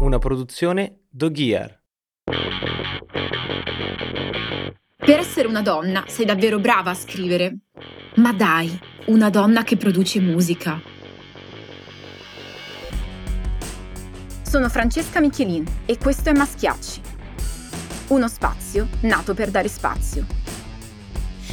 Una produzione Doghier. Per essere una donna sei davvero brava a scrivere. Ma dai, una donna che produce musica. Sono Francesca Michelin e questo è Maschiacci. Uno spazio nato per dare spazio.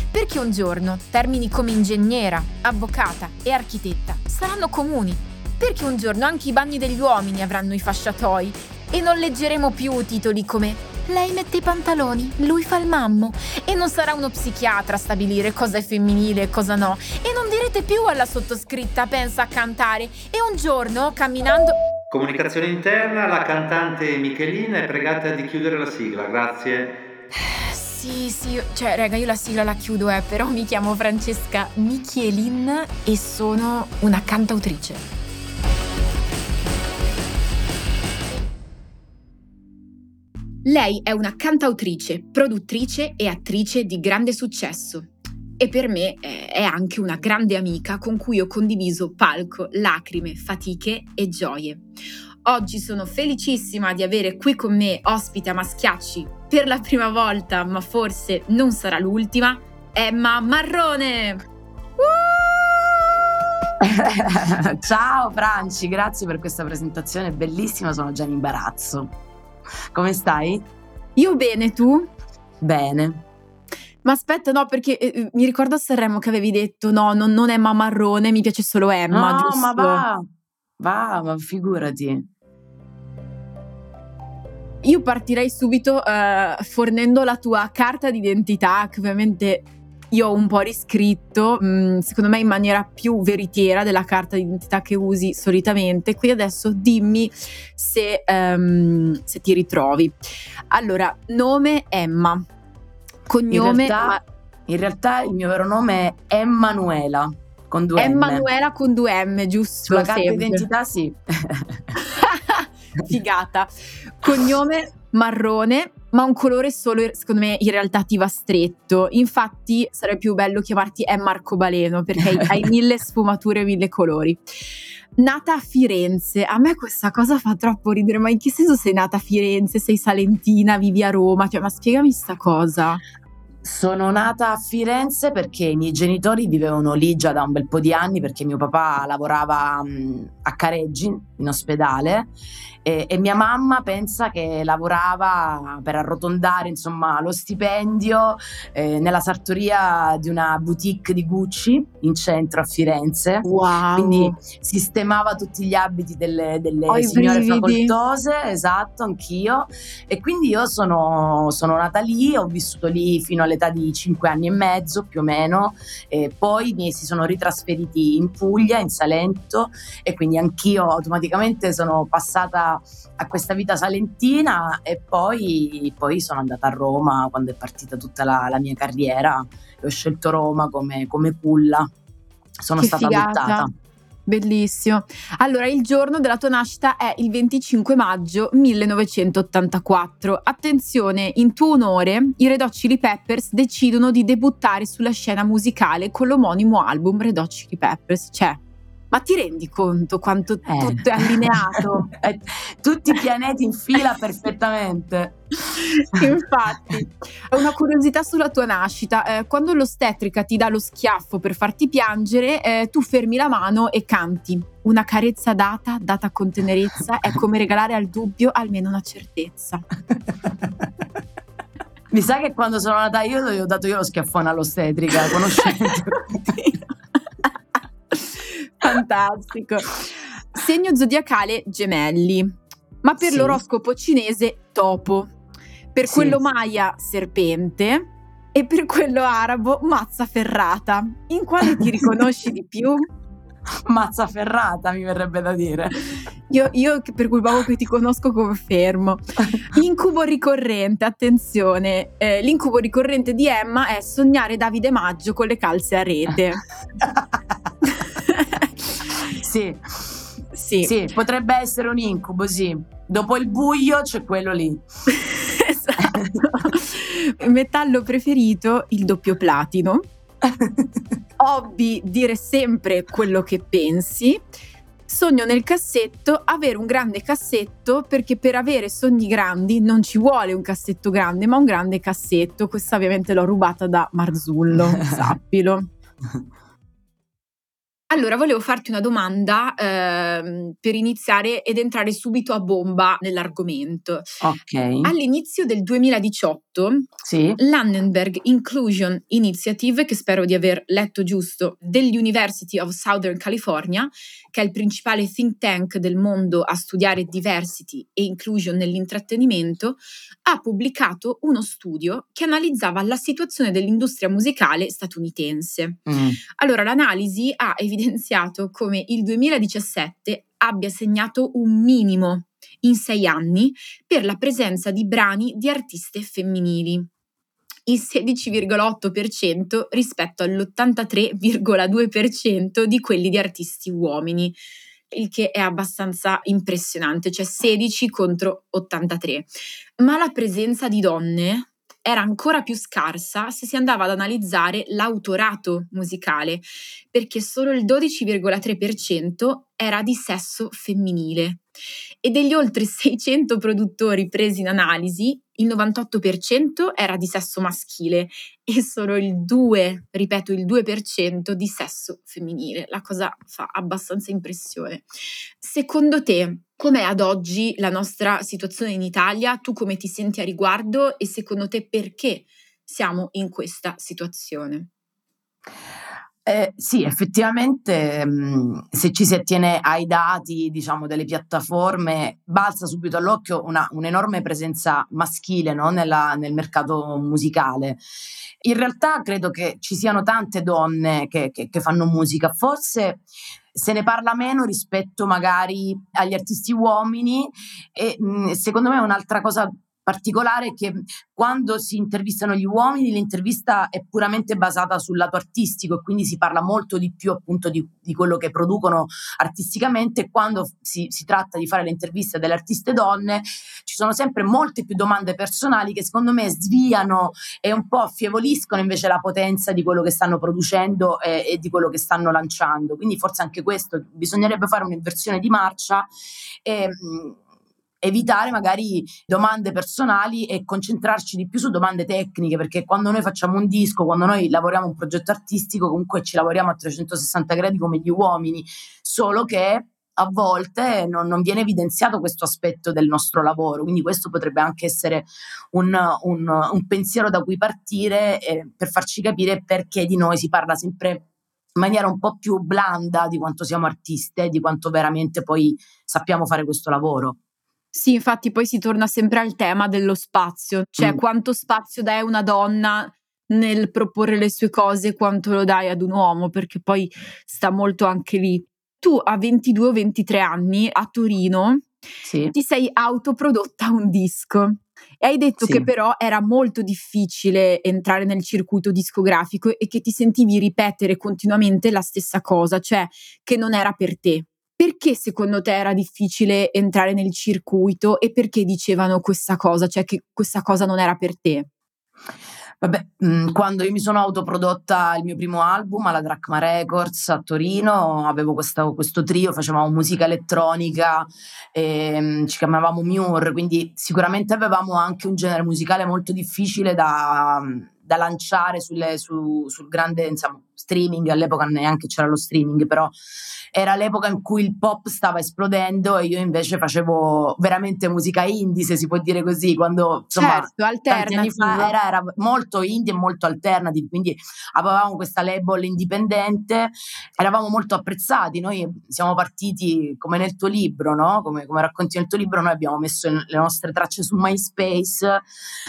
Perché un giorno termini come ingegnera, avvocata e architetta saranno comuni. Perché un giorno anche i bagni degli uomini avranno i fasciatoi e non leggeremo più titoli come lei mette i pantaloni, lui fa il mammo. E non sarà uno psichiatra a stabilire cosa è femminile e cosa no. E non direte più alla sottoscritta pensa a cantare. E un giorno, camminando... Comunicazione interna, la cantante Michelin è pregata di chiudere la sigla, grazie. Sì, sì, cioè, raga, io la sigla la chiudo, eh, però mi chiamo Francesca Michelin e sono una cantautrice. Lei è una cantautrice, produttrice e attrice di grande successo. E per me eh, è anche una grande amica con cui ho condiviso palco, lacrime, fatiche e gioie. Oggi sono felicissima di avere qui con me ospite a Maschiacci per la prima volta, ma forse non sarà l'ultima, Emma Marrone. Ciao Franci, grazie per questa presentazione bellissima, sono già in imbarazzo. Come stai? Io bene, tu? Bene. Ma aspetta, no, perché eh, mi ricordo a Sanremo che avevi detto no, non, non Emma Marrone, mi piace solo Emma, no, giusto? ma va, va, ma figurati. Io partirei subito eh, fornendo la tua carta d'identità, che ovviamente io ho un po' riscritto, mh, mm, secondo me in maniera più veritiera della carta d'identità che usi solitamente. Qui adesso dimmi se, um, se ti ritrovi. Allora, nome Emma, cognome... In realtà, in realtà il mio vero nome è Emanuela. Con due Emanuela con due M, giusto? Sulla carta d'identità sì. Figata. Cognome marrone, ma un colore solo, secondo me, in realtà ti va stretto. Infatti, sarebbe più bello chiamarti Emma Arcobaleno perché hai, mille sfumature, mille colori. Nata a Firenze, a me questa cosa fa troppo ridere, ma in che senso sei nata a Firenze? Sei salentina, vivi a Roma? Cioè, ma spiegami sta cosa. Sono nata a Firenze perché i miei genitori vivevano lì già da un bel po' di anni perché mio papà lavorava a Careggi in ospedale e, e, mia mamma pensa che lavorava per arrotondare insomma, lo stipendio eh, nella sartoria di una boutique di Gucci in centro a Firenze. Wow. Quindi sistemava tutti gli abiti delle, delle oh, signore facoltose, esatto, anch'io. E quindi io sono, sono, nata lì, ho vissuto lì fino all'età di 5 anni e mezzo più o meno, e poi i miei si sono ritrasferiti in Puglia, in Salento e quindi anch'io automaticamente sono passata a questa vita salentina e poi, poi, sono andata a Roma quando è partita tutta la, la mia carriera e ho scelto Roma come, come culla. Sono che stata figata. adottata. Bellissimo. Allora, il giorno della tua nascita è il 25 maggio 1984. Attenzione, in tuo onore, i Red Hot Chili Peppers decidono di debuttare sulla scena musicale con l'omonimo album Red Hot Chili Peppers. Cioè, ma ti rendi conto quanto eh. tutto è allineato? Eh, tutti i pianeti in fila perfettamente. Infatti, una curiosità sulla tua nascita. Eh, quando l'ostetrica ti dà lo schiaffo per farti piangere, eh, tu fermi la mano e canti. Una carezza data, data con tenerezza, è come regalare al dubbio almeno una certezza. Mi sa che quando sono nata io gli ho dato io lo schiaffone all'ostetrica, conoscendo. Fantastico. Segno zodiacale gemelli, ma per sì. l'oroscopo cinese topo, per sì. quello maya serpente e per quello arabo mazza ferrata. In quale ti riconosci di più? Mazza ferrata, mi verrebbe da dire. Io, io per quel poco che ti conosco confermo. Incubo ricorrente, attenzione, eh, l'incubo ricorrente di Emma è sognare Davide Maggio con le calze a rete. sì. Sì. sì, potrebbe essere un incubo, sì. Dopo il buio c'è quello lì. esatto. Metallo preferito, il doppio platino. Hobby, dire sempre quello che pensi. Sogno nel cassetto, avere un grande cassetto perché per avere sogni grandi non ci vuole un cassetto grande, ma un grande cassetto. Questa ovviamente l'ho rubata da Marzullo, sappilo. Allora, volevo farti una domanda ehm, per iniziare ed entrare subito a bomba nell'argomento. Ok. All'inizio del 2018, sì. l'Annenberg Inclusion Initiative, che spero di aver letto giusto, dell'University of Southern California, che è il principale think tank del mondo a studiare diversity e inclusion nell'intrattenimento, ha pubblicato uno studio che analizzava la situazione dell'industria musicale statunitense. Mm. Allora, l'analisi ha evidenziato come il 2017 abbia segnato un minimo in sei anni per la presenza di brani di artiste femminili il 16,8% rispetto all'83,2% di quelli di artisti uomini, il che è abbastanza impressionante, cioè 16 contro 83. Ma la presenza di donne era ancora più scarsa se si andava ad analizzare l'autorato musicale, perché solo il 12,3% era di sesso femminile. E degli oltre 600 produttori presi in analisi, il 98% era di sesso maschile e solo il 2, ripeto, il 2% di sesso femminile. La cosa fa abbastanza impressione. Secondo te, com'è ad oggi la nostra situazione in Italia? Tu come ti senti a riguardo e secondo te perché siamo in questa situazione? Eh, sì, effettivamente mh, mm, se ci si attiene ai dati diciamo, delle piattaforme, balza subito all'occhio una, un'enorme presenza maschile no? Nella, nel mercato musicale. In realtà credo che ci siano tante donne che, che, che fanno musica, forse se ne parla meno rispetto magari agli artisti uomini e mh, mm, secondo me un'altra cosa particolare che quando si intervistano gli uomini l'intervista è puramente basata sul lato artistico e quindi si parla molto di più appunto di, di quello che producono artisticamente. Quando si, si, tratta di fare le interviste delle artiste donne ci sono sempre molte più domande personali che secondo me sviano e un po' affievoliscono invece la potenza di quello che stanno producendo e, e di quello che stanno lanciando. Quindi forse anche questo bisognerebbe fare un'inversione di marcia e, evitare magari domande personali e concentrarci di più su domande tecniche, perché quando noi facciamo un disco, quando noi lavoriamo un progetto artistico, comunque ci lavoriamo a 360 gradi come gli uomini, solo che a volte non, non, viene evidenziato questo aspetto del nostro lavoro, quindi questo potrebbe anche essere un, un, un pensiero da cui partire eh, per farci capire perché di noi si parla sempre in maniera un po' più blanda di quanto siamo artiste, di quanto veramente poi sappiamo fare questo lavoro. Sì, infatti poi si torna sempre al tema dello spazio, cioè mm. quanto spazio dai a una donna nel proporre le sue cose, quanto lo dai ad un uomo, perché poi sta molto anche lì. Tu a 22 o 23 anni a Torino sì. ti sei autoprodotta un disco e hai detto sì. che però era molto difficile entrare nel circuito discografico e che ti sentivi ripetere continuamente la stessa cosa, cioè che non era per te. Perché secondo te era difficile entrare nel circuito e perché dicevano questa cosa, cioè che questa cosa non era per te? Vabbè, quando io mi sono autoprodotta il mio primo album alla Drachma Records a Torino, avevo questa, questo trio, facevamo musica elettronica, e, mm, ci chiamavamo Mure, quindi sicuramente avevamo anche un genere musicale molto difficile da, da lanciare sulle, su, sul grande insomma, streaming, all'epoca neanche c'era lo streaming, però era l'epoca in cui il pop stava esplodendo e io invece facevo veramente musica indie, se si può dire così, quando insomma certo, tanti anni fa era, era, molto indie e molto alternative, quindi avevamo questa label indipendente, eravamo molto apprezzati, noi siamo partiti come nel tuo libro, no? come, come racconti nel tuo libro, noi abbiamo messo le nostre tracce su MySpace,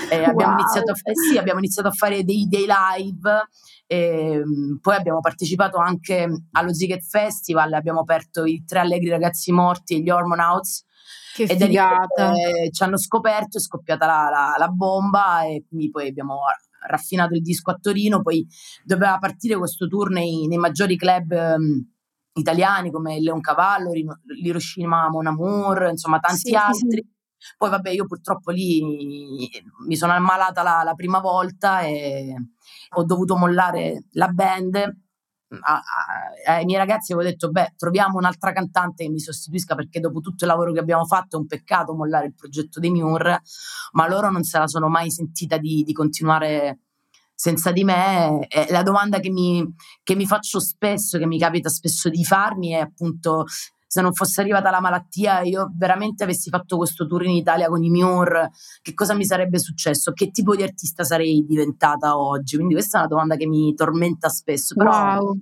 eh, wow. abbiamo, iniziato a, eh sì, abbiamo iniziato a fare dei, dei live E, ehm, poi abbiamo partecipato anche allo Ziget Festival, abbiamo aperto i Tre Allegri Ragazzi Morti e gli Hormonauts. Che ed figata. Eh, ci hanno scoperto, è scoppiata la, la, la bomba e quindi poi abbiamo raffinato il disco a Torino, poi doveva partire questo tour nei, nei maggiori club um, italiani come Leoncavallo, l'Hiroshima Mon Amour, insomma tanti sì, altri. Sì. Poi vabbè, io purtroppo lì mi sono ammalata la, la prima volta e ho dovuto mollare la band. Ai miei ragazzi avevo detto beh troviamo un'altra cantante che mi sostituisca perché dopo tutto il lavoro che abbiamo fatto è un peccato mollare il progetto dei Mur ma loro non se la sono mai sentita di, di continuare senza di me. E la domanda che mi, che mi faccio spesso che mi capita spesso di farmi è appunto se non fosse arrivata la malattia io veramente avessi fatto questo tour in Italia con i Mur, che cosa mi sarebbe successo? Che tipo di artista sarei diventata oggi? Quindi questa è una domanda che mi tormenta spesso. Però, wow.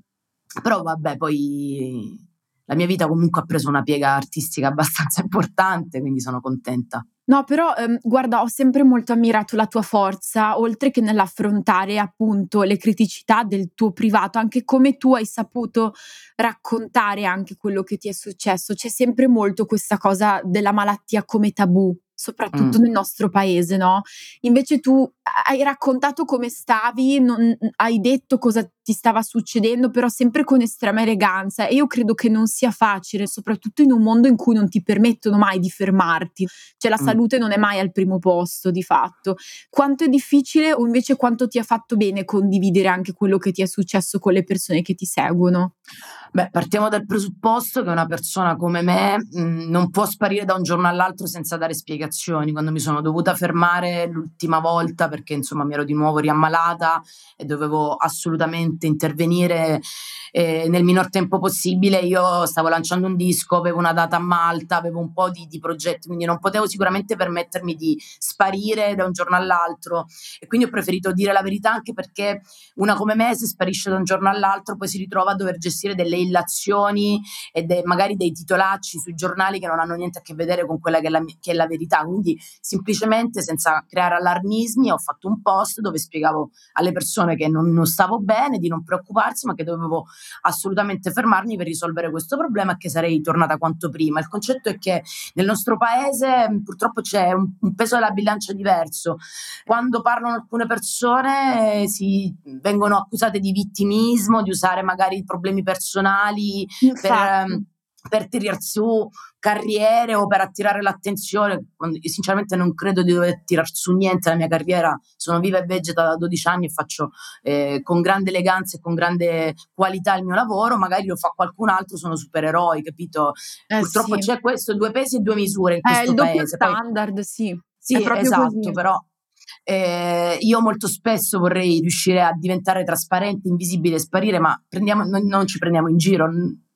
però vabbè, poi la mia vita comunque ha preso una piega artistica abbastanza importante, quindi sono contenta. No, però ehm, guarda, ho sempre molto ammirato la tua forza, oltre che nell'affrontare appunto le criticità del tuo privato, anche come tu hai saputo raccontare anche quello che ti è successo. C'è sempre molto questa cosa della malattia come tabù soprattutto mm. nel nostro paese, no? Invece tu hai raccontato come stavi, non, hai detto cosa ti stava succedendo, però sempre con estrema eleganza e io credo che non sia facile, soprattutto in un mondo in cui non ti permettono mai di fermarti, cioè la mm. salute non è mai al primo posto di fatto. Quanto è difficile o invece quanto ti ha fatto bene condividere anche quello che ti è successo con le persone che ti seguono? Beh, partiamo dal presupposto che una persona come me mh, mm, non può sparire da un giorno all'altro senza dare spiegazioni. Quando mi sono dovuta fermare l'ultima volta perché insomma mi ero di nuovo riammalata e dovevo assolutamente intervenire eh, nel minor tempo possibile, io stavo lanciando un disco, avevo una data a Malta, avevo un po' di, di progetti, quindi non potevo sicuramente permettermi di sparire da un giorno all'altro e quindi ho preferito dire la verità anche perché una come me se sparisce da un giorno all'altro poi si ritrova a dover gestire delle illazioni e de, magari dei titolacci sui giornali che non hanno niente a che vedere con quella che è la, che è la verità. Quindi semplicemente senza creare allarmismi ho fatto un post dove spiegavo alle persone che non, non stavo bene, di non preoccuparsi, ma che dovevo assolutamente fermarmi per risolvere questo problema e che sarei tornata quanto prima. Il concetto è che nel nostro paese purtroppo c'è un, un peso della bilancia diverso. Quando parlano alcune persone eh, si vengono accusate di vittimismo, di usare magari problemi personali personali per, ehm, per tirar su carriere o per attirare l'attenzione. Io sinceramente non credo di dover tirar su niente la mia carriera, sono viva e vegeta da 12 anni e faccio eh, con grande eleganza e con grande qualità il mio lavoro, magari lo fa qualcun altro, sono supereroi, capito? Eh, Purtroppo sì. c'è questo, due pesi e due misure in questo eh, il paese. standard, Poi, sì. Sì, esatto, così. però eh, io molto spesso vorrei riuscire a diventare trasparente, invisibile, sparire, ma prendiamo, non, non ci prendiamo in giro.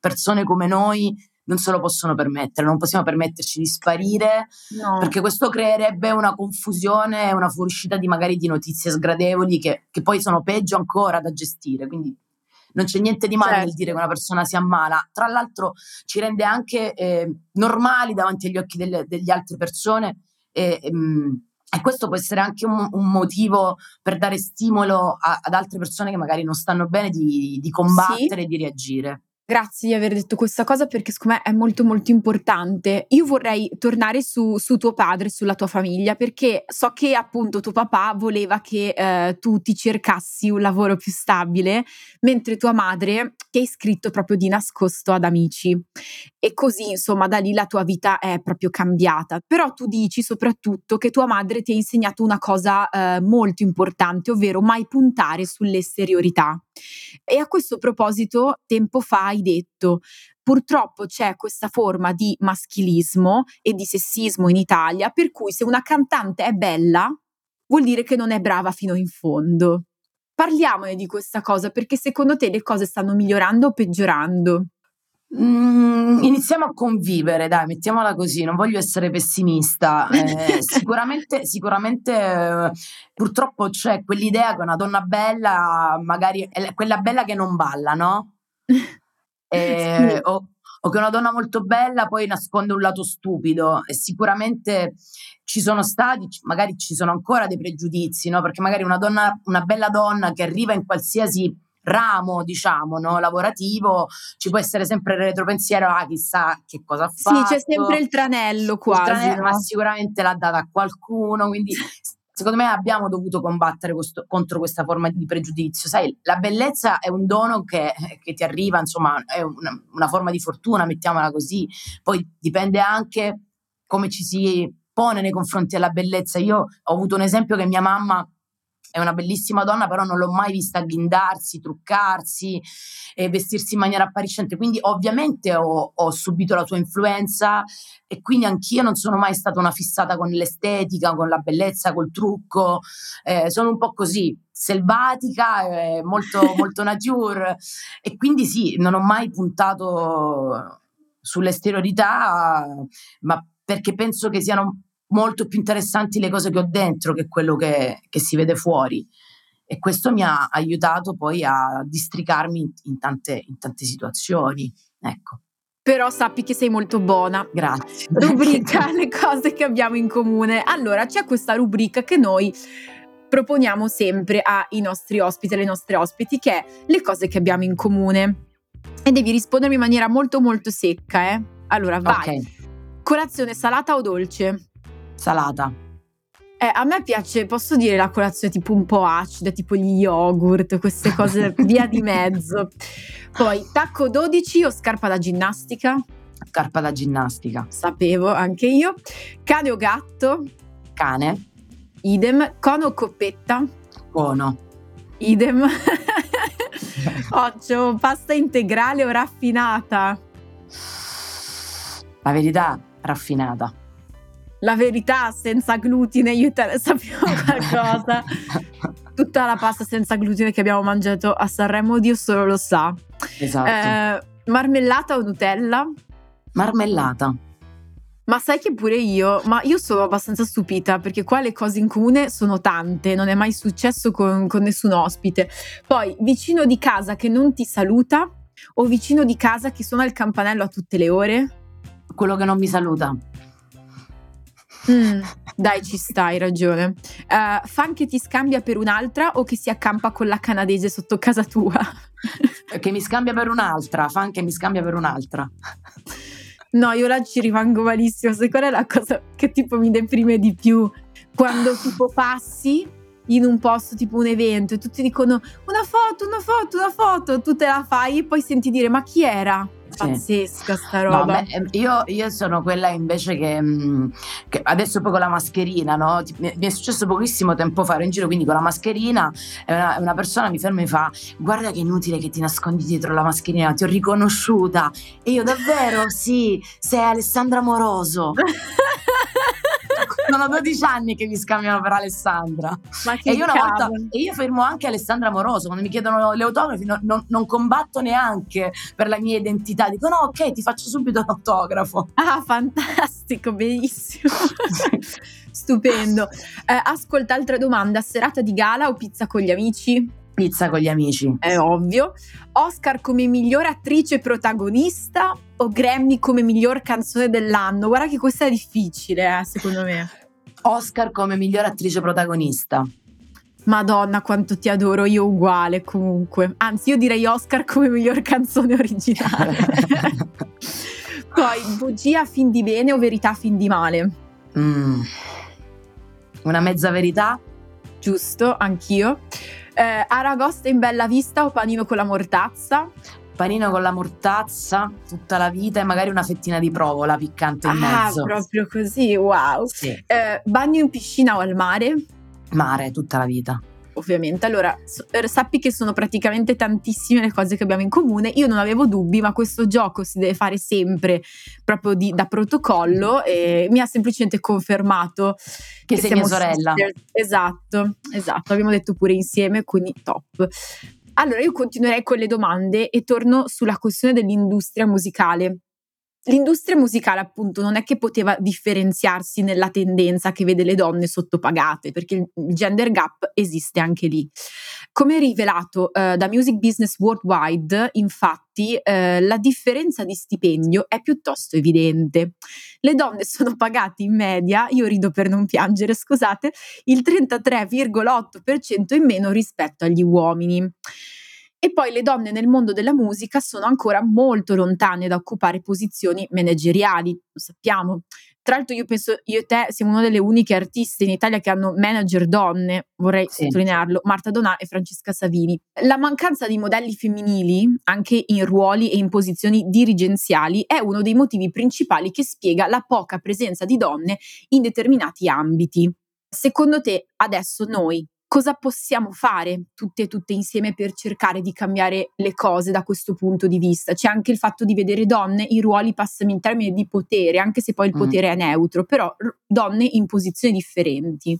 Persone come noi non se lo possono permettere, non possiamo permetterci di sparire no. perché questo creerebbe una confusione, una fuoriuscita di magari di notizie sgradevoli che, che, poi sono peggio ancora da gestire. Quindi non c'è niente di male certo. nel dire che una persona si ammala. Tra l'altro ci rende anche eh, normali davanti agli occhi delle, delle altre persone. E, e, mm, e questo può essere anche un, un motivo per dare stimolo a, ad altre persone che magari non stanno bene di, di combattere e di reagire. Grazie di aver detto questa cosa perché secondo me è molto molto importante. Io vorrei tornare su, su tuo padre, sulla tua famiglia, perché so che appunto tuo papà voleva che eh, tu ti cercassi un lavoro più stabile, mentre tua madre ti ha iscritto proprio di nascosto ad amici. E così insomma da lì la tua vita è proprio cambiata. Però tu dici soprattutto che tua madre ti ha insegnato una cosa eh, molto importante, ovvero mai puntare sull'esteriorità. E a questo proposito, tempo fa hai detto, purtroppo c'è questa forma di maschilismo e di sessismo in Italia, per cui se una cantante è bella, vuol dire che non è brava fino in fondo. Parliamone di questa cosa, perché secondo te le cose stanno migliorando o peggiorando? Mm, iniziamo a convivere, dai, mettiamola così, non voglio essere pessimista. Eh, sicuramente, sicuramente eh, purtroppo c'è quell'idea che una donna bella, magari è quella bella che non balla, no? Eh, sì. o, o, che una donna molto bella poi nasconde un lato stupido e sicuramente ci sono stati, magari ci sono ancora dei pregiudizi, no? Perché magari una donna, una bella donna che arriva in qualsiasi ramo, diciamo, no, lavorativo, ci può essere sempre il retropensiero, ah, chissà che cosa fatto. Sì, c'è sempre il tranello quasi. Il tranello, no? Ma sicuramente l'ha data a qualcuno, quindi secondo me abbiamo dovuto combattere questo, contro questa forma di pregiudizio. Sai, la bellezza è un dono che, che ti arriva, insomma, è una, una, forma di fortuna, mettiamola così. Poi dipende anche come ci si pone nei confronti della bellezza. Io ho avuto un esempio che mia mamma è una bellissima donna, però non l'ho mai vista ghindarsi, truccarsi e vestirsi in maniera appariscente. Quindi, ovviamente, ho, ho, subito la sua influenza e quindi anch'io non sono mai stata una fissata con l'estetica, con la bellezza, col trucco. Eh, sono un po' così, selvatica, eh, molto, molto nature. E quindi, sì, non ho mai puntato sull'esteriorità, ma perché penso che siano molto più interessanti le cose che ho dentro che quello che, che si vede fuori. E questo mi ha aiutato poi a districarmi in, in, tante, in tante situazioni. Ecco. Però sappi che sei molto buona. Grazie. Rubrica le cose che abbiamo in comune. Allora, c'è questa rubrica che noi proponiamo sempre ai nostri ospiti, alle nostre ospiti, che è le cose che abbiamo in comune. E devi rispondermi in maniera molto molto secca, eh? Allora, vai. Okay. Colazione salata o dolce? Salata. Eh, a me piace, posso dire, la colazione tipo un po' acida, tipo gli yogurt, queste cose via di mezzo. Poi, tacco 12 o scarpa da ginnastica? Scarpa da ginnastica. Sapevo, anche io. Cane o gatto? Cane. Idem. Cono o coppetta? Cono. Idem. Occhio, pasta integrale o raffinata? La verità, raffinata la verità senza glutine, io e te sappiamo qualcosa. Tutta la pasta senza glutine che abbiamo mangiato a Sanremo, Dio solo lo sa. Esatto. Eh, marmellata o Nutella? Marmellata. Ma sai che pure io, ma io sono abbastanza stupita perché qua le cose in comune sono tante, non è mai successo con, con nessun ospite. Poi, vicino di casa che non ti saluta o vicino di casa che suona il campanello a tutte le ore? Quello che non mi saluta. Mm, dai, ci sta, hai ragione. Uh, fan che ti scambia per un'altra o che si accampa con la canadese sotto casa tua? che mi scambia per un'altra, fan che mi scambia per un'altra. No, io là ci rimango malissimo. Sai qual è la cosa che tipo mi deprime di più? Quando tipo passi in un posto tipo un evento e tutti dicono una foto, una foto, una foto, tu te la fai e poi senti dire ma chi era? Pazzesca sta roba. No, beh, io, io, sono quella invece che, mm, che, adesso poi con la mascherina, no? Mi è successo pochissimo tempo fa, ero in giro quindi con la mascherina e una, una, persona mi ferma e mi fa guarda che inutile che ti nascondi dietro la mascherina, ti ho riconosciuta. E io davvero sì, sei Alessandra Moroso. sono 12 anni che mi scambiano per Alessandra. e io una volta e io fermo anche Alessandra Moroso quando mi chiedono le autografi, no, non, non, combatto neanche per la mia identità. Dico no, ok, ti faccio subito l'autografo. Ah, fantastico, benissimo. Stupendo. Eh, ascolta, altra domanda: serata di gala o pizza con gli amici? Pizza con gli amici. È ovvio. Oscar come miglior attrice protagonista o Grammy come miglior canzone dell'anno? Guarda che questa è difficile, eh, secondo me. Oscar come miglior attrice protagonista. Madonna, quanto ti adoro, io uguale comunque. Anzi, io direi Oscar come miglior canzone originale. Poi, bugia fin di bene o verità fin di male? Mm. Una mezza verità? Giusto, anch'io. Eh, Aragosta in bella vista o panino con la mortazza? Panino con la mortazza tutta la vita e magari una fettina di provola piccante in ah, mezzo. Ah, proprio così, wow. Sì. Eh, bagno in piscina o al mare? Mare, tutta la vita ovviamente. Allora, er, sappi che sono praticamente tantissime le cose che abbiamo in comune. Io non avevo dubbi, ma questo gioco si deve fare sempre proprio di, da protocollo e mi ha semplicemente confermato che, che sei mia sorella. Sisters. Esatto, esatto. Abbiamo detto pure insieme, quindi top. Allora, io continuerei con le domande e torno sulla questione dell'industria musicale L'industria musicale appunto non è che poteva differenziarsi nella tendenza che vede le donne sottopagate, perché il gender gap esiste anche lì. Come rivelato eh, da Music Business Worldwide, infatti, eh, la differenza di stipendio è piuttosto evidente. Le donne sono pagate in media, io rido per non piangere, scusate, il 33,8% in meno rispetto agli uomini. E poi le donne nel mondo della musica sono ancora molto lontane da occupare posizioni manageriali, lo sappiamo. Tra l'altro io penso, io e te siamo una delle uniche artiste in Italia che hanno manager donne, vorrei sì. sottolinearlo, Marta Donà e Francesca Savini. La mancanza di modelli femminili, anche in ruoli e in posizioni dirigenziali, è uno dei motivi principali che spiega la poca presenza di donne in determinati ambiti. Secondo te adesso noi cosa possiamo fare tutte e tutte insieme per cercare di cambiare le cose da questo punto di vista? C'è anche il fatto di vedere donne in ruoli, passami in termini di potere, anche se poi il mm. potere è neutro, però donne in posizioni differenti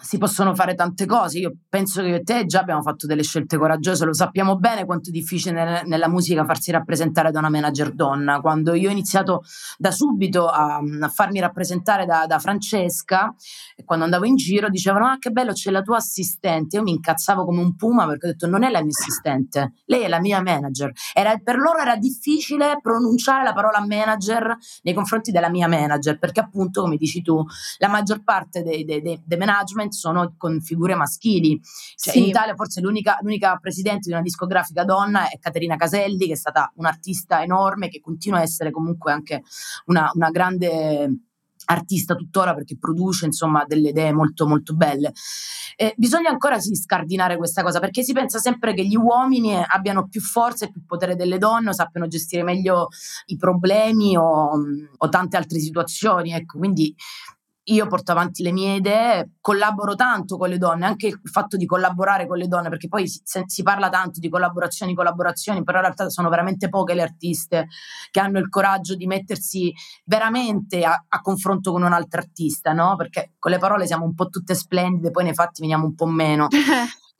si possono fare tante cose. Io penso che io e te già abbiamo fatto delle scelte coraggiose, lo sappiamo bene quanto è difficile nel, nella musica farsi rappresentare da una manager donna. Quando io ho iniziato da subito a, a farmi rappresentare da, da, Francesca, quando andavo in giro dicevano: Ah, che bello, c'è la tua assistente. Io mi incazzavo come un puma perché ho detto: Non è la mia assistente, lei è la mia manager. Era, per loro era difficile pronunciare la parola manager nei confronti della mia manager, perché appunto, come dici tu, la maggior parte dei, dei, dei, dei management sono con figure maschili. Cioè, sì. In Italia forse l'unica, l'unica, presidente di una discografica donna è Caterina Caselli, che è stata un'artista enorme, che continua a essere comunque anche una, una grande artista tuttora perché produce insomma delle idee molto molto belle. Eh, bisogna ancora sì, scardinare questa cosa perché si pensa sempre che gli uomini abbiano più forza e più potere delle donne o sappiano gestire meglio i problemi o, o tante altre situazioni. Ecco, quindi io porto avanti le mie idee, collaboro tanto con le donne, anche il fatto di collaborare con le donne, perché poi si, si, parla tanto di collaborazioni, collaborazioni, però in realtà sono veramente poche le artiste che hanno il coraggio di mettersi veramente a, a confronto con un altro artista, no? Perché con le parole siamo un po' tutte splendide, poi nei fatti veniamo un po' meno.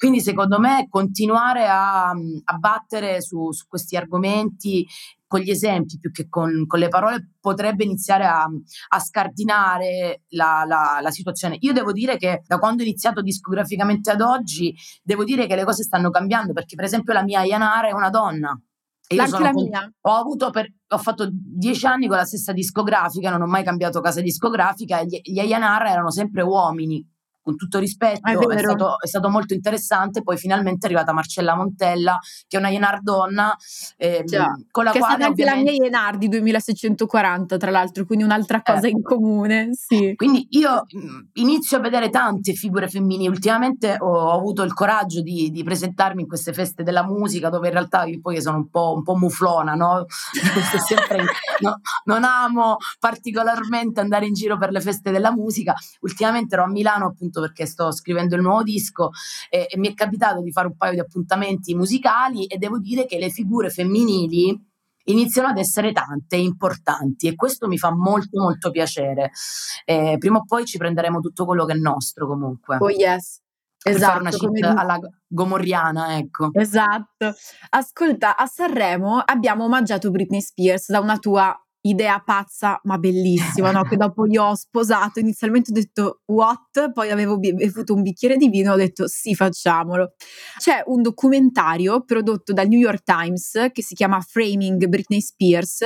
Quindi secondo me continuare a, a battere su, su, questi argomenti con gli esempi più che con, con le parole potrebbe iniziare a, a scardinare la, la, la, situazione. Io devo dire che da quando ho iniziato discograficamente ad oggi, devo dire che le cose stanno cambiando perché per esempio la mia Yanara è una donna. E io mia. Ho, avuto per, ho fatto dieci anni con la stessa discografica, non ho mai cambiato casa discografica e gli, gli A&R erano sempre uomini con tutto rispetto, è, è, stato, è, stato, molto interessante. Poi finalmente è arrivata Marcella Montella, che è una Yenar donna, ehm, con la che quale. È anche la mia Yenar di 2640, tra l'altro, quindi un'altra cosa eh. in comune. Sì. Quindi io inizio a vedere tante figure femminili. Ultimamente ho avuto il coraggio di, di, presentarmi in queste feste della musica, dove in realtà io poi sono un po', un po muflona, no? sempre, no? Non amo particolarmente andare in giro per le feste della musica. Ultimamente ero a Milano appunto appunto perché sto scrivendo il nuovo disco e, e mi è capitato di fare un paio di appuntamenti musicali e devo dire che le figure femminili iniziano ad essere tante e importanti e questo mi fa molto molto piacere. Eh, prima o poi ci prenderemo tutto quello che è nostro comunque. Oh yes. Esatto, una come... alla gomorriana, ecco. Esatto. Ascolta, a Sanremo abbiamo omaggiato Britney Spears da una tua idea pazza ma bellissima, no? che dopo io ho sposato, inizialmente ho detto what, poi avevo bevuto un bicchiere di vino e ho detto sì facciamolo. C'è un documentario prodotto dal New York Times che si chiama Framing Britney Spears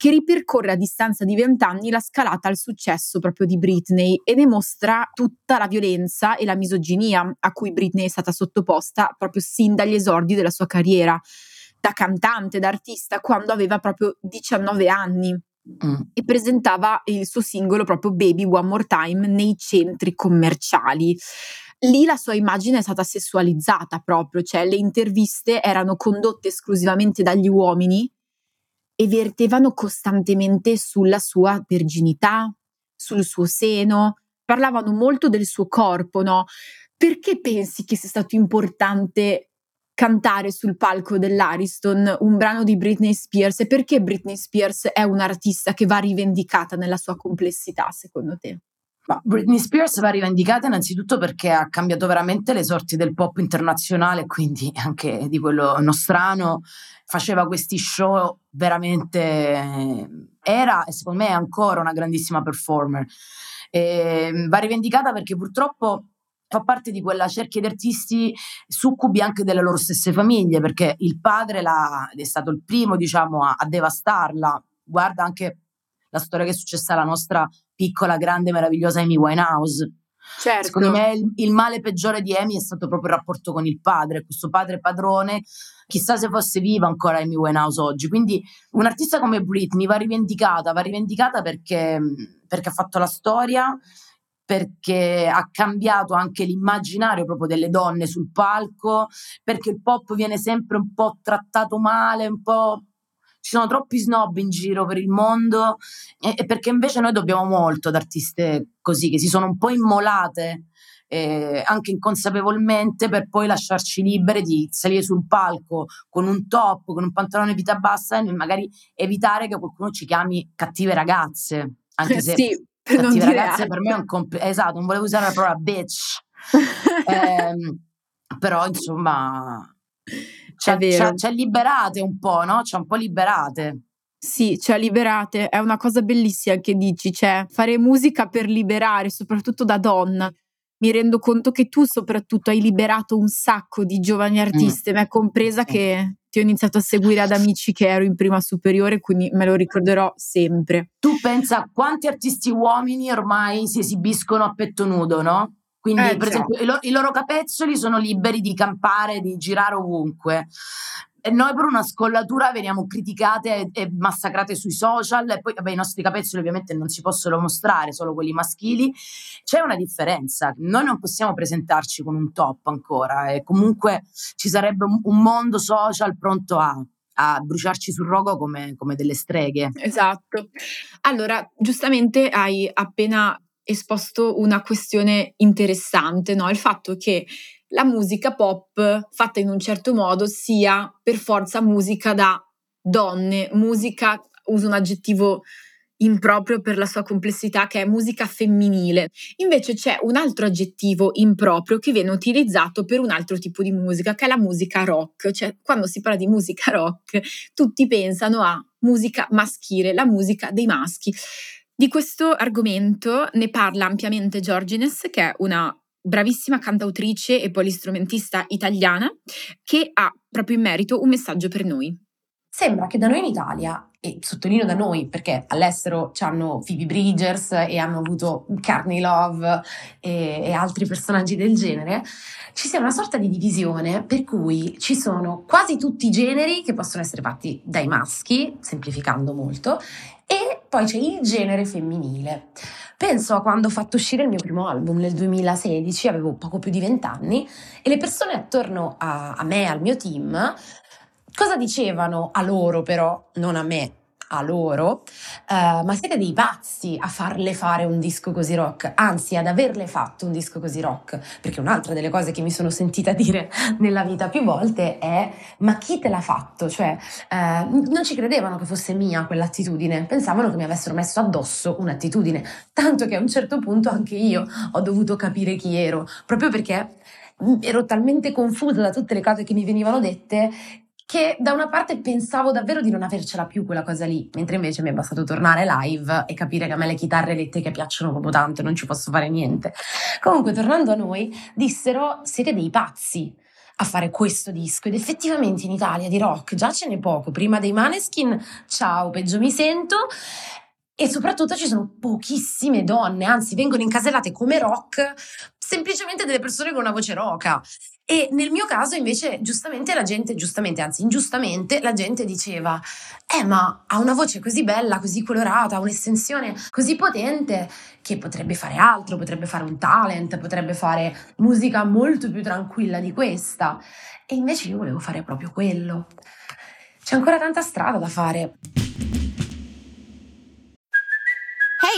che ripercorre a distanza di vent'anni la scalata al successo proprio di Britney e ne mostra tutta la violenza e la misoginia a cui Britney è stata sottoposta proprio sin dagli esordi della sua carriera da cantante, da artista, quando aveva proprio 19 anni. Mm. E presentava il suo singolo proprio Baby One More Time nei centri commerciali. Lì la sua immagine è stata sessualizzata proprio, cioè le interviste erano condotte esclusivamente dagli uomini e vertevano costantemente sulla sua verginità, sul suo seno, parlavano molto del suo corpo, no? Perché pensi che sia stato importante cantare sul palco dell'Ariston un brano di Britney Spears e perché Britney Spears è un'artista che va rivendicata nella sua complessità, secondo te? Ma Britney Spears va rivendicata innanzitutto perché ha cambiato veramente le sorti del pop internazionale, quindi anche di quello nostrano. Faceva questi show veramente. Era e secondo me è ancora una grandissima performer. E va rivendicata perché purtroppo fa parte di quella cerchia di artisti succubi anche delle loro stesse famiglie, perché il padre è stato il primo, diciamo, a, a devastarla. Guarda anche la storia che è successa alla nostra piccola, grande, meravigliosa Amy Winehouse. Certo. Secondo me il, il, male peggiore di Amy è stato proprio il rapporto con il padre, questo padre padrone. Chissà se fosse viva ancora Amy Winehouse oggi. Quindi un'artista come Britney va rivendicata, va rivendicata perché, perché ha fatto la storia, perché ha cambiato anche l'immaginario proprio delle donne sul palco, perché il pop viene sempre un po' trattato male, un po' ci sono troppi snob in giro per il mondo e, e perché invece noi dobbiamo molto ad artiste così che si sono un po' immolate eh, anche inconsapevolmente per poi lasciarci libere di salire sul palco con un top, con un pantalone vita bassa e magari evitare che qualcuno ci chiami cattive ragazze, anche se sì, per cattive ragazze per me è un comp- esatto, non volevo usare la parola bitch. eh, però insomma ci ha liberate un po', no? Ci ha un po' liberate. Sì, ci ha liberate, è una cosa bellissima che dici, cioè fare musica per liberare, soprattutto da donna. Mi rendo conto che tu soprattutto hai liberato un sacco di giovani mm. artiste, mm. me compresa che ti ho iniziato a seguire ad amici che ero in prima superiore, quindi me lo ricorderò sempre. Tu pensa quanti artisti uomini ormai si esibiscono a petto nudo, no? Quindi, eh, per esempio, i, lo- i, loro capezzoli sono liberi di campare, di girare ovunque. E noi per una scollatura veniamo criticate e, massacrate sui social e poi vabbè, i nostri capezzoli ovviamente non si possono mostrare, solo quelli maschili. C'è una differenza, noi non possiamo presentarci con un top ancora e comunque ci sarebbe un mondo social pronto a, a bruciarci sul rogo come, come, delle streghe. Esatto. Allora, giustamente hai appena esposto una questione interessante, no? il fatto che la musica pop fatta in un certo modo sia per forza musica da donne, musica, uso un aggettivo improprio per la sua complessità che è musica femminile. Invece c'è un altro aggettivo improprio che viene utilizzato per un altro tipo di musica, che è la musica rock. Cioè, quando si parla di musica rock, tutti pensano a musica maschile, la musica dei maschi. Di questo argomento ne parla ampiamente Georgines, che è una bravissima cantautrice e polistrumentista italiana, che ha proprio in merito un messaggio per noi. Sembra che da noi in Italia, e sottolineo da noi perché all'estero hanno Phoebe Bridgers e hanno avuto Carney Love e, e altri personaggi del genere, ci sia una sorta di divisione per cui ci sono quasi tutti i generi che possono essere fatti dai maschi, semplificando molto, e poi c'è il genere femminile. Penso a quando ho fatto uscire il mio primo album nel 2016, avevo poco più di vent'anni, e le persone attorno a, a me, al mio team, cosa dicevano a loro però, non a me, a loro, uh, ma siete dei pazzi a farle fare un disco così rock, anzi ad averle fatto un disco così rock, perché un'altra delle cose che mi sono sentita dire nella vita più volte è ma chi te l'ha fatto? Cioè uh, non ci credevano che fosse mia quell'attitudine, pensavano che mi avessero messo addosso un'attitudine, tanto che a un certo punto anche io ho dovuto capire chi ero, proprio perché ero talmente confusa da tutte le cose che mi venivano dette che da una parte pensavo davvero di non avercela più quella cosa lì, mentre invece mi è bastato tornare live e capire che a me le chitarre elettriche piacciono proprio tanto non ci posso fare niente. Comunque, tornando a noi, dissero siete dei pazzi a fare questo disco ed effettivamente in Italia di rock già ce n'è poco, prima dei Maneskin, ciao, peggio mi sento, e soprattutto ci sono pochissime donne, anzi vengono incasellate come rock semplicemente delle persone con una voce roca. E nel mio caso invece giustamente la gente, giustamente, anzi ingiustamente, la gente diceva, eh ma ha una voce così bella, così colorata, ha un'estensione così potente che potrebbe fare altro, potrebbe fare un talent, potrebbe fare musica molto più tranquilla di questa. E invece io volevo fare proprio quello. C'è ancora tanta strada da fare.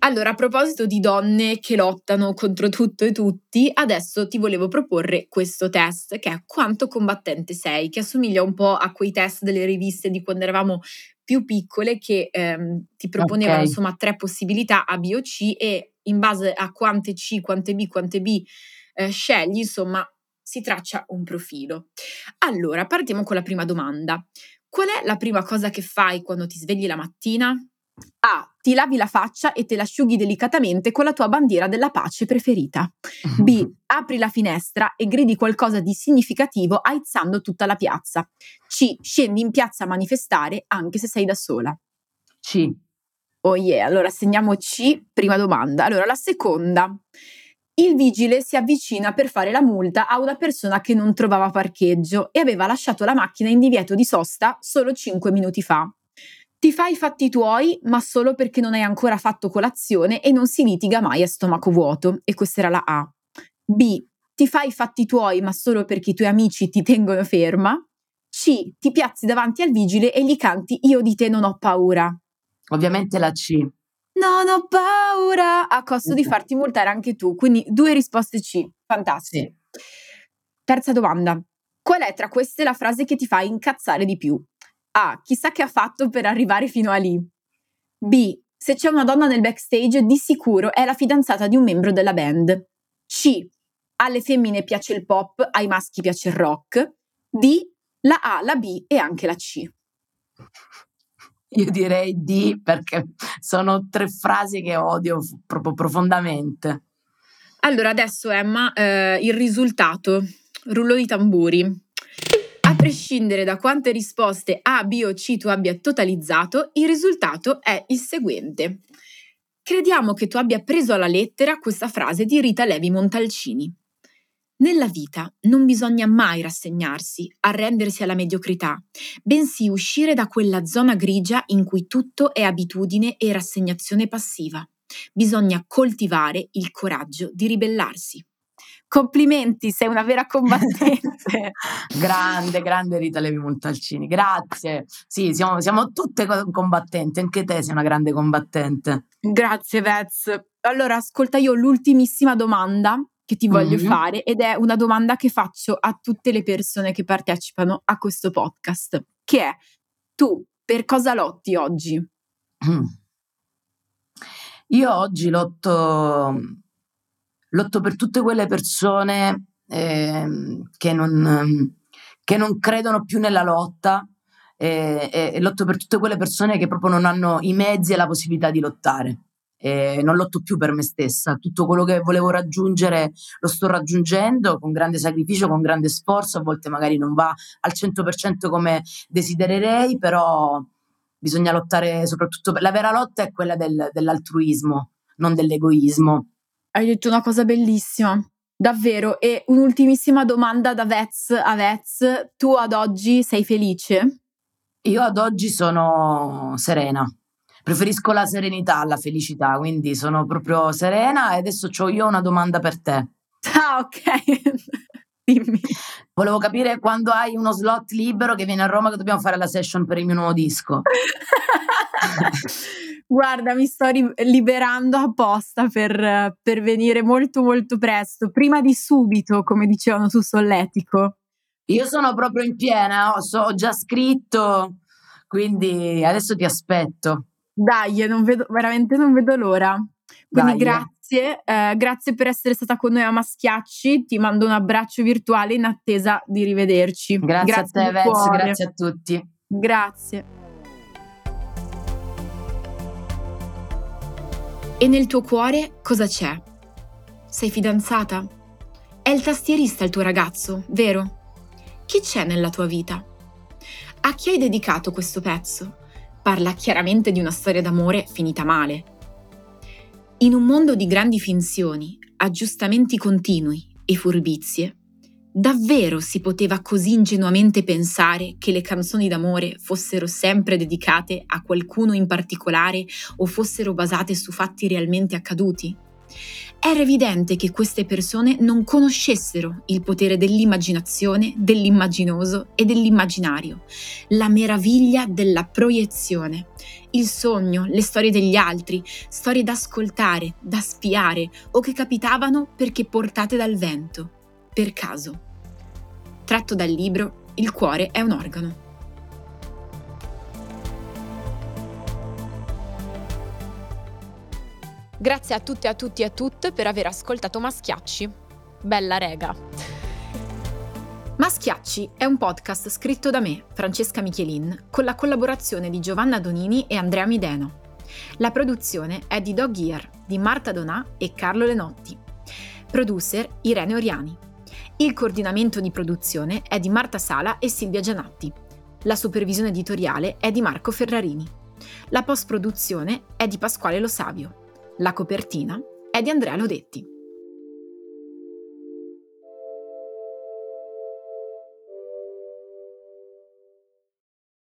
Allora, a proposito di donne che lottano contro tutto e tutti, adesso ti volevo proporre questo test che è quanto combattente sei, che assomiglia un po' a quei test delle riviste di quando eravamo più piccole che ehm, ti proponevano okay. insomma tre possibilità A, B o C e in base a quante C, quante B, quante B eh, scegli, insomma, si traccia un profilo. Allora, partiamo con la prima domanda. Qual è la prima cosa che fai quando ti svegli la mattina? A. Ti lavi la faccia e te l'asciughi delicatamente con la tua bandiera della pace preferita. B. Apri la finestra e gridi qualcosa di significativo aizzando tutta la piazza. C. Scendi in piazza a manifestare anche se sei da sola. C. Oh yeah, allora segniamo C, prima domanda. Allora, la seconda. Il vigile si avvicina per fare la multa a una persona che non trovava parcheggio e aveva lasciato la macchina in divieto di sosta solo 5 minuti fa. Ti fai i fatti tuoi, ma solo perché non hai ancora fatto colazione e non si litiga mai a stomaco vuoto. E questa era la A. B. Ti fai i fatti tuoi, ma solo perché i tuoi amici ti tengono ferma. C. Ti piazzi davanti al vigile e gli canti Io di te non ho paura. Ovviamente la C. Non ho paura a costo di farti multare anche tu. Quindi due risposte C. Fantastico. Sì. Terza domanda. Qual è tra queste la frase che ti fa incazzare di più? A. Chissà che ha fatto per arrivare fino a lì. B. Se c'è una donna nel backstage, di sicuro è la fidanzata di un membro della band. C. Alle femmine piace il pop, ai maschi piace il rock. D. La A, la B e anche la C. Io direi D perché sono tre frasi che odio proprio profondamente. Allora, adesso Emma, eh, il risultato. Rullo di tamburi. Prescindere da quante risposte A, B o C tu abbia totalizzato, il risultato è il seguente. Crediamo che tu abbia preso alla lettera questa frase di Rita Levi Montalcini. Nella vita non bisogna mai rassegnarsi, arrendersi alla mediocrità, bensì uscire da quella zona grigia in cui tutto è abitudine e rassegnazione passiva. Bisogna coltivare il coraggio di ribellarsi. Complimenti, sei una vera combattente. grande, grande Rita Levi Montalcini, grazie. Sì, siamo, siamo, tutte combattenti, anche te sei una grande combattente. Grazie, Vez. Allora, ascolta io l'ultimissima domanda che ti voglio mm-hmm. fare ed è una domanda che faccio a tutte le persone che partecipano a questo podcast, che è tu per cosa lotti oggi? Mm. Io oggi lotto lotto per tutte quelle persone eh, che, non, che, non, credono più nella lotta eh, e lotto per tutte quelle persone che proprio non hanno i mezzi e la possibilità di lottare. E non lotto più per me stessa, tutto quello che volevo raggiungere lo sto raggiungendo con grande sacrificio, con grande sforzo, a volte magari non va al 100% come desidererei, però bisogna lottare soprattutto per la vera lotta è quella del, dell'altruismo, non dell'egoismo. Hai detto una cosa bellissima, davvero. E un'ultimissima domanda da Vez a Vez. Tu ad oggi sei felice? Io ad oggi sono serena. Preferisco la serenità alla felicità, quindi sono proprio serena e adesso ho io una domanda per te. Ah, ok. Dimmi. Volevo capire quando hai uno slot libero che viene a Roma che dobbiamo fare la session per il mio nuovo disco. Guarda, mi sto ri- liberando apposta per, per venire molto molto presto, prima di subito, come dicevano su Solletico. Io sono proprio in piena, ho, so, ho già scritto, quindi adesso ti aspetto. Dai, non vedo, veramente non vedo l'ora. Quindi Dai. grazie, eh, grazie per essere stata con noi a Maschiacci, ti mando un abbraccio virtuale in attesa di rivederci. Grazie, grazie a te Vez, grazie a tutti. Grazie. E nel tuo cuore cosa c'è? Sei fidanzata? È il tastierista il tuo ragazzo, vero? Chi c'è nella tua vita? A chi hai dedicato questo pezzo? Parla chiaramente di una storia d'amore finita male. In un mondo di grandi finzioni, aggiustamenti continui e furbizie, Davvero si poteva così ingenuamente pensare che le canzoni d'amore fossero sempre dedicate a qualcuno in particolare o fossero basate su fatti realmente accaduti? Era evidente che queste persone non conoscessero il potere dell'immaginazione, dell'immaginoso e dell'immaginario, la meraviglia della proiezione, il sogno, le storie degli altri, storie da ascoltare, da spiare o che capitavano perché portate dal vento, per caso tratto dal libro Il cuore è un organo. Grazie a tutte, a tutti e a tutte per aver ascoltato Maschiacci. bella rega. Maschiacci è un podcast scritto da me, Francesca Michelin, con la collaborazione di Giovanna Donini e Andrea Mideno. La produzione è di Dog Ear, di Marta Donà e Carlo Lenotti. Producer Irene Oriani. Il coordinamento di produzione è di Marta Sala e Silvia Gianatti. La supervisione editoriale è di Marco Ferrarini. La post-produzione è di Pasquale Lo Savio. La copertina è di Andrea Lodetti.